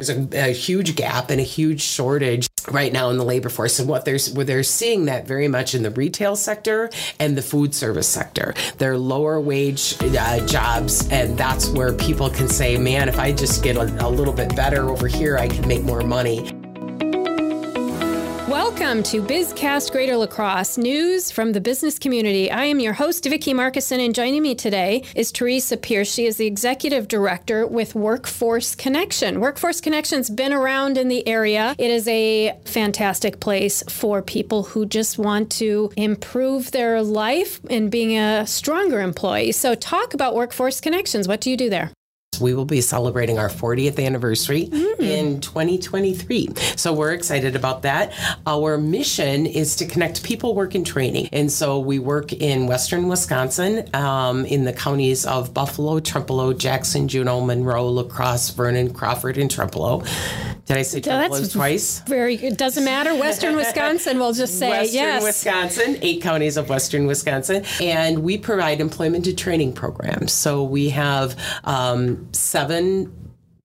There's a, a, huge gap and a huge shortage right now in the labor force, and what they're where they're seeing that very much in the retail sector and the food service sector. They're lower wage uh, jobs, and that's where people can say, "Man, if I just get a, a little bit better over here, I can make more money." Welcome to BizCast Greater La Crosse, news from the business community. I am your host, Vicki Markison, and joining me today is Teresa Pierce. She is the executive director with Workforce Connection. Workforce Connection's been around in the area. It is a fantastic place for people who just want to improve their life and being a stronger employee. So, talk about Workforce Connections. What do you do there? We will be celebrating our 40th anniversary mm. in 2023. So we're excited about that. Our mission is to connect people, work, and training. And so we work in Western Wisconsin um, in the counties of Buffalo, Trempealeau, Jackson, Juneau, Monroe, La Crosse, Vernon, Crawford, and Trempealeau. Did I say Trempealeau twice? Very. It doesn't matter. Western Wisconsin, we'll just say Western yes. Wisconsin, eight counties of Western Wisconsin. And we provide employment to training programs. So we have um, seven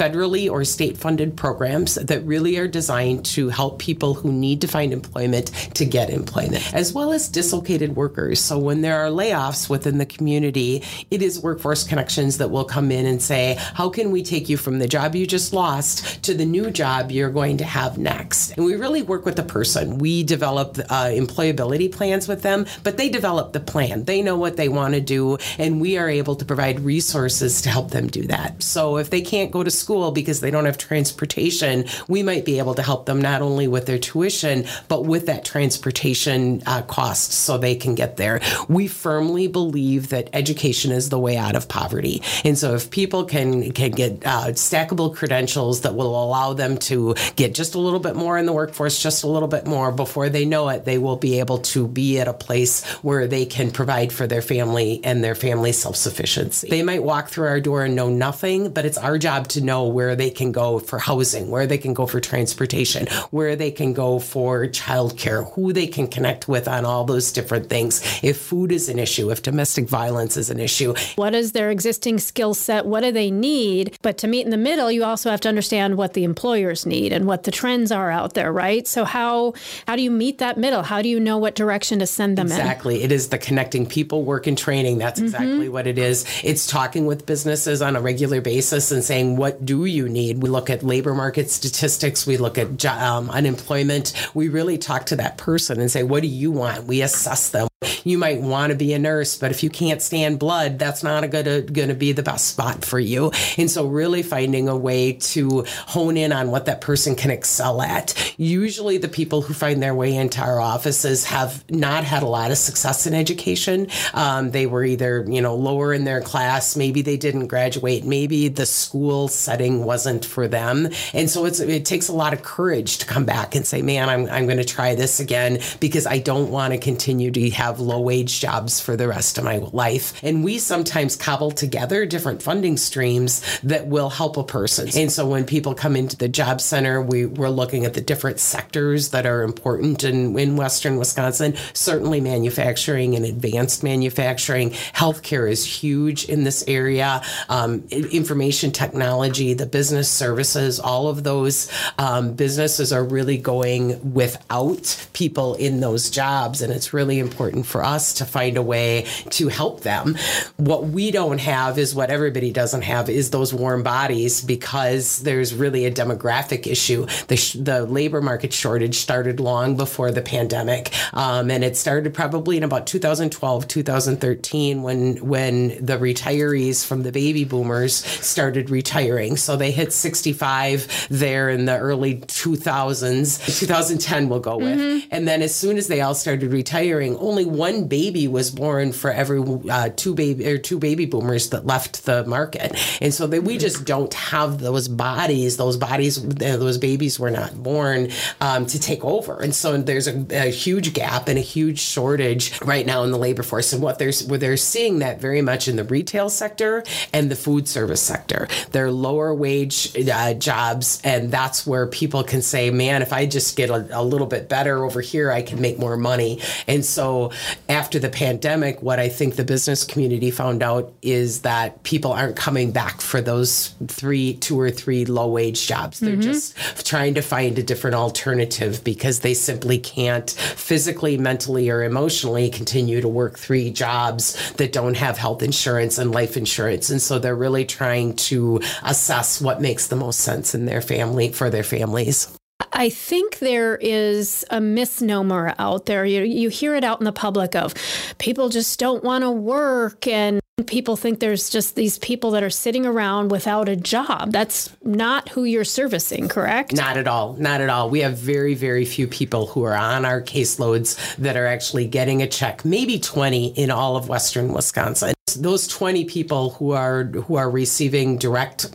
federally or state funded programs that really are designed to help people who need to find employment to get employment, as well as dislocated workers. So when there are layoffs within the community, it is Workforce Connections that will come in and say, How can we take you from the job you just lost to the new job you're going to have next? And we really work with the person. We develop uh, employability plans with them, but they develop the plan. They know what they want to do, and we are able to provide resources to help them do that. So if they can't go to school, school because they don't have transportation, we might be able to help them not only with their tuition, but with that transportation uh, cost so they can get there. We firmly believe that education is the way out of poverty. And so if people can, can get uh, stackable credentials that will allow them to get just a little bit more in the workforce, just a little bit more before they know it, they will be able to be at a place where they can provide for their family and their family self sufficiency. They might walk through our door and know nothing, but it's our job to know know where they can go for housing, where they can go for transportation, where they can go for childcare, who they can connect with on all those different things. If food is an issue, if domestic violence is an issue. What is their existing skill set? What do they need? But to meet in the middle, you also have to understand what the employers need and what the trends are out there, right? So how how do you meet that middle? How do you know what direction to send them exactly. in? Exactly. It is the connecting people, work and training. That's mm-hmm. exactly what it is. It's talking with businesses on a regular basis and saying what do you need? We look at labor market statistics, we look at um, unemployment. We really talk to that person and say, what do you want? We assess them. You might want to be a nurse, but if you can't stand blood, that's not going to be the best spot for you. And so, really finding a way to hone in on what that person can excel at. Usually, the people who find their way into our offices have not had a lot of success in education. Um, they were either, you know, lower in their class, maybe they didn't graduate, maybe the school setting wasn't for them. And so, it takes a lot of courage to come back and say, man, I'm, I'm going to try this again because I don't want to continue to have low wage jobs for the rest of my life. And we sometimes cobble together different funding streams that will help a person. And so when people come into the job center, we, we're looking at the different sectors that are important in, in Western Wisconsin. Certainly manufacturing and advanced manufacturing. Healthcare is huge in this area. Um, information technology, the business services, all of those um, businesses are really going without people in those jobs. And it's really important important for us to find a way to help them. What we don't have is what everybody doesn't have is those warm bodies because there's really a demographic issue. The, sh- the labor market shortage started long before the pandemic, um, and it started probably in about 2012, 2013 when when the retirees from the baby boomers started retiring. So they hit 65 there in the early 2000s. 2010 we'll go with, mm-hmm. and then as soon as they all started retiring, only one baby was born for every uh, two baby or two baby boomers that left the market, and so we just don't have those bodies. Those bodies, those babies were not born um, to take over, and so there's a, a, huge gap and a huge shortage right now in the labor force. And what they're where they're seeing that very much in the retail sector and the food service sector. They're lower wage uh, jobs, and that's where people can say, "Man, if I just get a, a little bit better over here, I can make more money." And so after the pandemic, what I think the business community found out is that people aren't coming back for those three, two or three low wage jobs. They're mm-hmm. just trying to find a different alternative because they simply can't physically, mentally, or emotionally continue to work three jobs that don't have health insurance and life insurance. And so they're really trying to assess what makes the most sense in their family for their families. I think there is a misnomer out there. You, you hear it out in the public of people just don't want to work and people think there's just these people that are sitting around without a job. That's not who you're servicing, correct? Not at all. Not at all. We have very, very few people who are on our caseloads that are actually getting a check, maybe 20 in all of Western Wisconsin. Those 20 people who are who are receiving direct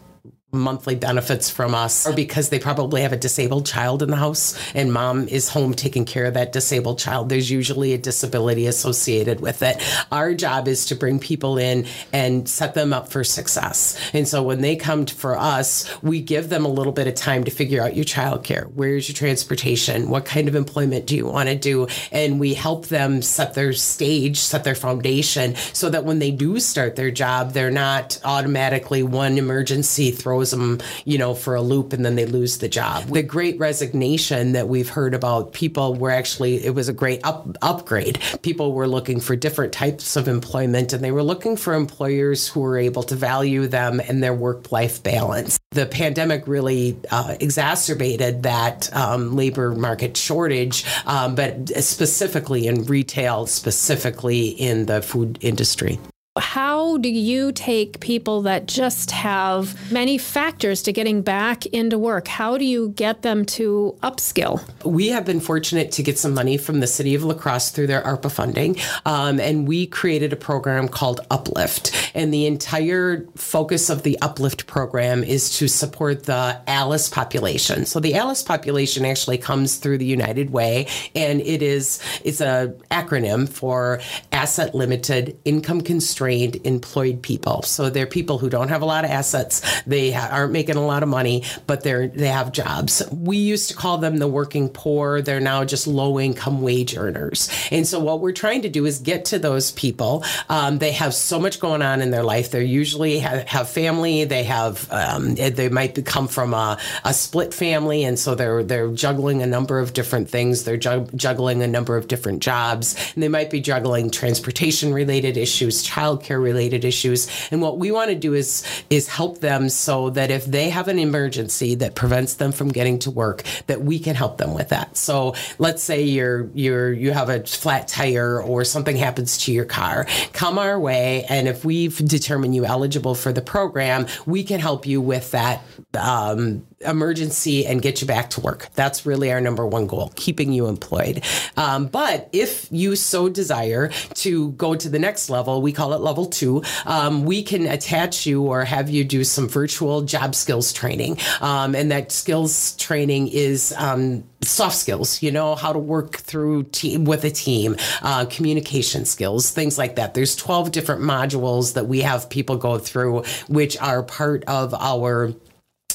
monthly benefits from us or because they probably have a disabled child in the house and mom is home taking care of that disabled child. There's usually a disability associated with it. Our job is to bring people in and set them up for success. And so when they come for us, we give them a little bit of time to figure out your childcare. Where's your transportation? What kind of employment do you want to do? And we help them set their stage, set their foundation so that when they do start their job, they're not automatically one emergency throws throws them, you know, for a loop and then they lose the job. The great resignation that we've heard about, people were actually, it was a great up, upgrade. People were looking for different types of employment and they were looking for employers who were able to value them and their work life balance. The pandemic really uh, exacerbated that um, labor market shortage, um, but specifically in retail, specifically in the food industry. How do you take people that just have many factors to getting back into work? How do you get them to upskill? We have been fortunate to get some money from the city of La Crosse through their ARPA funding, um, and we created a program called Uplift. And the entire focus of the Uplift program is to support the ALICE population. So the ALICE population actually comes through the United Way, and it is it's a acronym for Asset Limited Income Constrained trained, employed people. So they're people who don't have a lot of assets. They aren't making a lot of money, but they're they have jobs. We used to call them the working poor. They're now just low income wage earners. And so what we're trying to do is get to those people. Um, they have so much going on in their life. They usually have, have family. They have um, they might come from a, a, split family, and so they're they're juggling a number of different things. They're juggling a number of different jobs, and they might be juggling transportation related issues, child childcare related issues. And what we want to do is is help them so that if they have an emergency that prevents them from getting to work, that we can help them with that. So let's say you're you're you have a flat tire or something happens to your car, come our way, and if we've determined you eligible for the program, we can help you with that um, emergency and get you back to work. That's really our number one goal, keeping you employed. Um, but if you so desire to go to the next level, we call it level two, um, we can attach you or have you do some virtual job skills training. Um, and that skills training is um, soft skills, you know, how to work through team with a team, uh, communication skills, things like that. There's 12 different modules that we have people go through, which are part of our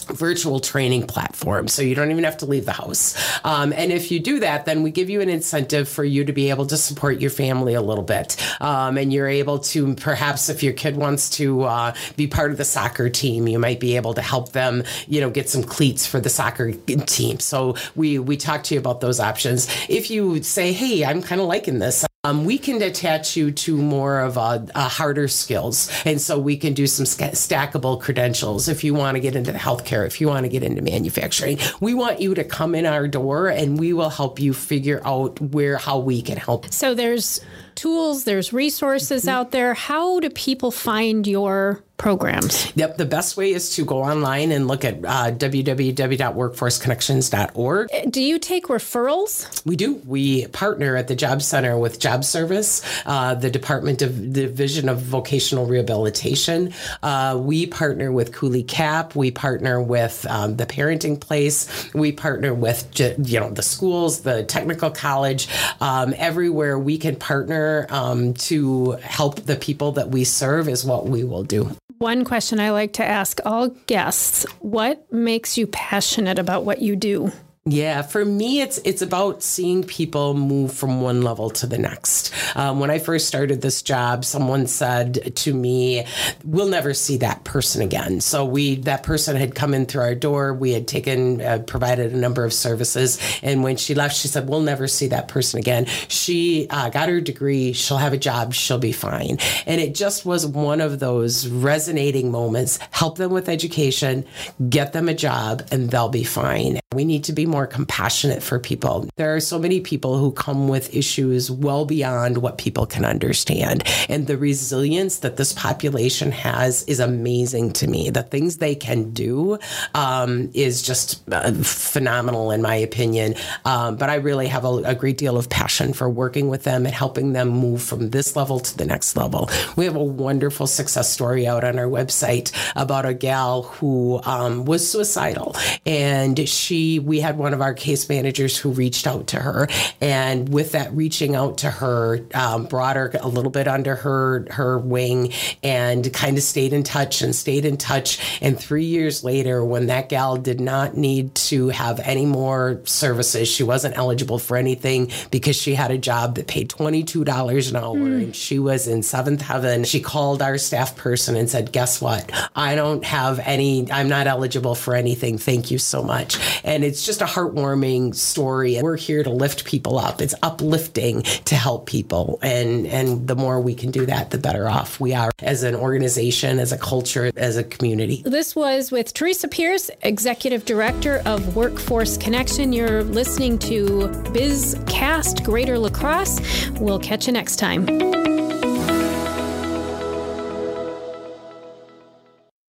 virtual training platform. So you don't even have to leave the house. Um, and if you do that, then we give you an incentive for you to be able to support your family a little bit. Um, and you're able to perhaps if your kid wants to uh, be part of the soccer team, you might be able to help them, you know, get some cleats for the soccer team. So we, we talk to you about those options. If you say, hey, I'm kind of liking this, um, we can attach you to more of a, a, harder skills. And so we can do some stackable credentials if you want to get into healthcare, if you want to get into manufacturing. We want you to come in our door and we will help you figure out where, how we can help. So there's tools, there's resources mm-hmm. out there. How do people find your programs? Yep. The best way is to go online and look at uh, www.workforceconnections.org. Uh, do you take referrals? We do. We partner at the Job Center with Job Service, uh, the Department of Division of Vocational Rehabilitation. Uh, we partner with Couleecap. We partner with um, the Parenting Place. We partner with you know the schools, the technical college, um, everywhere we can partner um, to help the people that we serve is what we will do. One question I like to ask all guests What makes you passionate about what you do? Yeah, for me, it's it's about seeing people move from one level to the next. Um, when I first started this job, someone said to me, "We'll never see that person again." So we that person had come in through our door. We had taken uh, provided a number of services, and when she left, she said, "We'll never see that person again." She uh, got her degree. She'll have a job. She'll be fine. And it just was one of those resonating moments. Help them with education, get them a job, and they'll be fine. We need to be more compassionate for people. There are so many people who come with issues well beyond what people can understand. And the resilience that this population has is amazing to me. The things they can do um, is just uh, phenomenal, in my opinion. Um, but I really have a, a great deal of passion for working with them and helping them move from this level to the next level. We have a wonderful success story out on our website about a gal who um, was suicidal. And she, we had one of our case managers who reached out to her, and with that reaching out to her, um, brought her a little bit under her her wing, and kind of stayed in touch and stayed in touch. And three years later, when that gal did not need to have any more services, she wasn't eligible for anything because she had a job that paid twenty two dollars an hour, mm. and she was in seventh heaven. She called our staff person and said, "Guess what? I don't have any. I'm not eligible for anything. Thank you so much." And it's just a heartwarming story. We're here to lift people up. It's uplifting to help people. And, and the more we can do that, the better off we are as an organization, as a culture, as a community. This was with Teresa Pierce, Executive Director of Workforce Connection. You're listening to BizCast Greater La Crosse. We'll catch you next time.